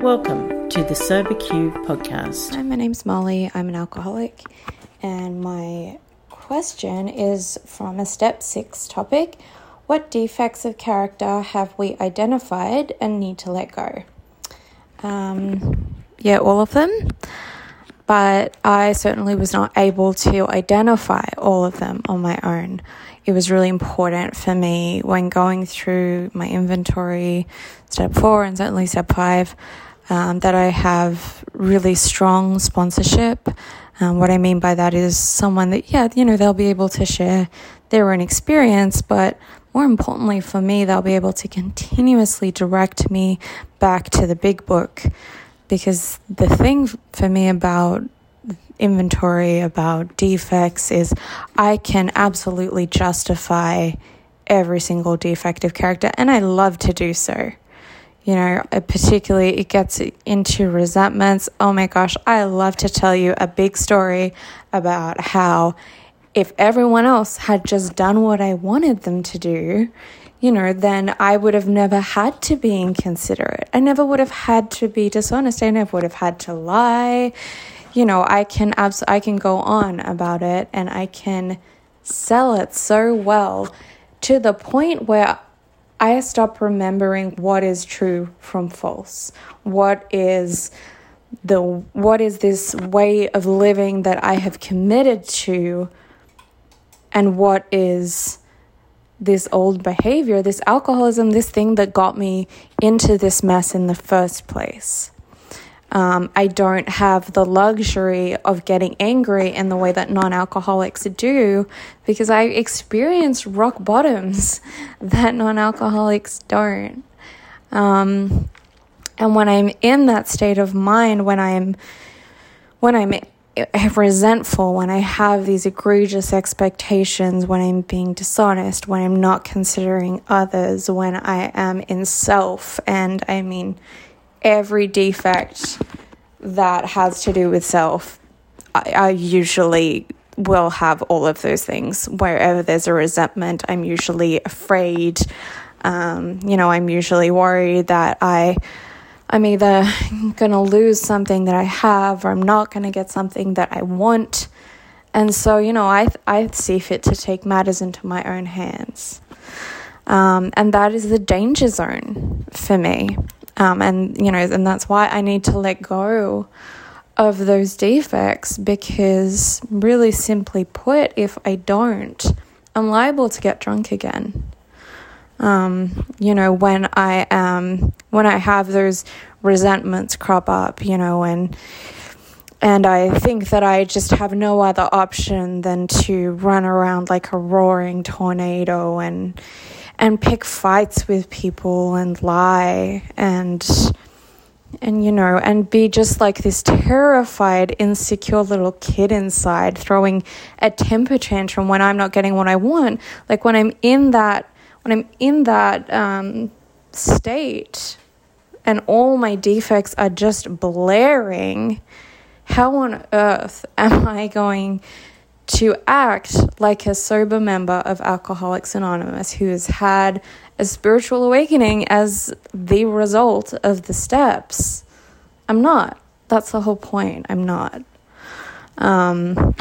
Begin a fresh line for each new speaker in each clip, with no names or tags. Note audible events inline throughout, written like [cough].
Welcome to the Sober Q podcast.
Hi, my name's Molly. I'm an alcoholic, and my question is from a step six topic What defects of character have we identified and need to let go? Um, yeah, all of them, but I certainly was not able to identify all of them on my own. It was really important for me when going through my inventory, step four and certainly step five, um, that I have really strong sponsorship. Um, what I mean by that is someone that, yeah, you know, they'll be able to share their own experience, but more importantly for me, they'll be able to continuously direct me back to the big book. Because the thing for me about inventory, about defects, is I can absolutely justify every single defective character, and I love to do so you know, uh, particularly it gets into resentments. Oh my gosh, I love to tell you a big story about how if everyone else had just done what I wanted them to do, you know, then I would have never had to be inconsiderate. I never would have had to be dishonest. I never would have had to lie. You know, I can abs- I can go on about it and I can sell it so well to the point where I stop remembering what is true from false. What is the what is this way of living that I have committed to and what is this old behavior, this alcoholism, this thing that got me into this mess in the first place. Um, I don't have the luxury of getting angry in the way that non alcoholics do because I experience rock bottoms [laughs] that non alcoholics don't. Um, and when I'm in that state of mind, when I'm when I'm resentful, when I have these egregious expectations, when I'm being dishonest, when I'm not considering others, when I am in self, and I mean every defect that has to do with self, I, I usually will have all of those things. Wherever there's a resentment, I'm usually afraid. Um, you know, I'm usually worried that I. I'm either going to lose something that I have or I'm not going to get something that I want. And so, you know, I, I see fit to take matters into my own hands. Um, and that is the danger zone for me. Um, and, you know, and that's why I need to let go of those defects because, really simply put, if I don't, I'm liable to get drunk again. Um, you know, when I am, when I have those resentments crop up, you know, and, and I think that I just have no other option than to run around like a roaring tornado and, and pick fights with people and lie and and you know and be just like this terrified insecure little kid inside throwing a temper tantrum when i'm not getting what i want. Like when i'm in that when i'm in that um, state and all my defects are just blaring how on earth am i going to act like a sober member of Alcoholics Anonymous who has had a spiritual awakening as the result of the steps. I'm not. That's the whole point. I'm not. Um,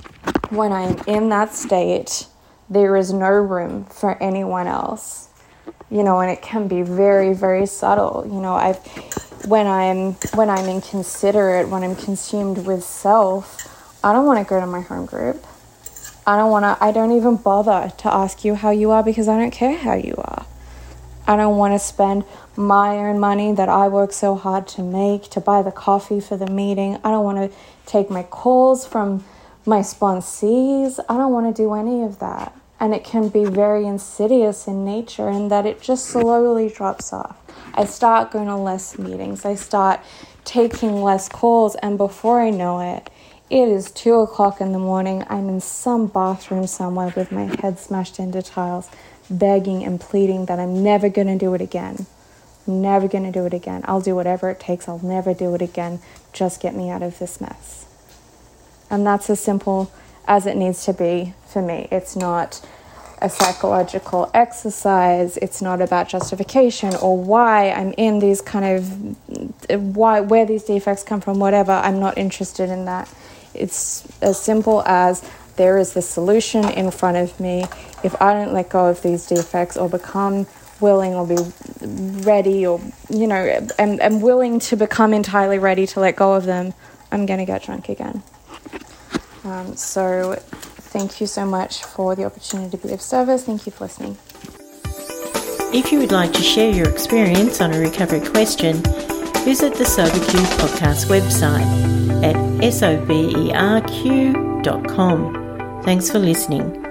when I'm in that state, there is no room for anyone else. You know, and it can be very, very subtle. You know, I've when I'm when I'm inconsiderate, when I'm consumed with self, I don't want to go to my home group. I don't want to, I don't even bother to ask you how you are because I don't care how you are. I don't want to spend my own money that I work so hard to make to buy the coffee for the meeting. I don't want to take my calls from my sponsees. I don't want to do any of that. And it can be very insidious in nature in that it just slowly drops off. I start going to less meetings, I start taking less calls, and before I know it, it is two o'clock in the morning. I'm in some bathroom somewhere with my head smashed into tiles, begging and pleading that I'm never going to do it again. I'm never going to do it again. I'll do whatever it takes. I'll never do it again. Just get me out of this mess. And that's a simple as it needs to be for me. It's not a psychological exercise. It's not about justification or why I'm in these kind of why where these defects come from, whatever. I'm not interested in that. It's as simple as there is the solution in front of me. If I don't let go of these defects or become willing or be ready or, you know, am, am willing to become entirely ready to let go of them, I'm going to get drunk again. Um, so, thank you so much for the opportunity to be of service. Thank you for listening.
If you would like to share your experience on a recovery question, visit the SoberQ podcast website at soberq.com. Thanks for listening.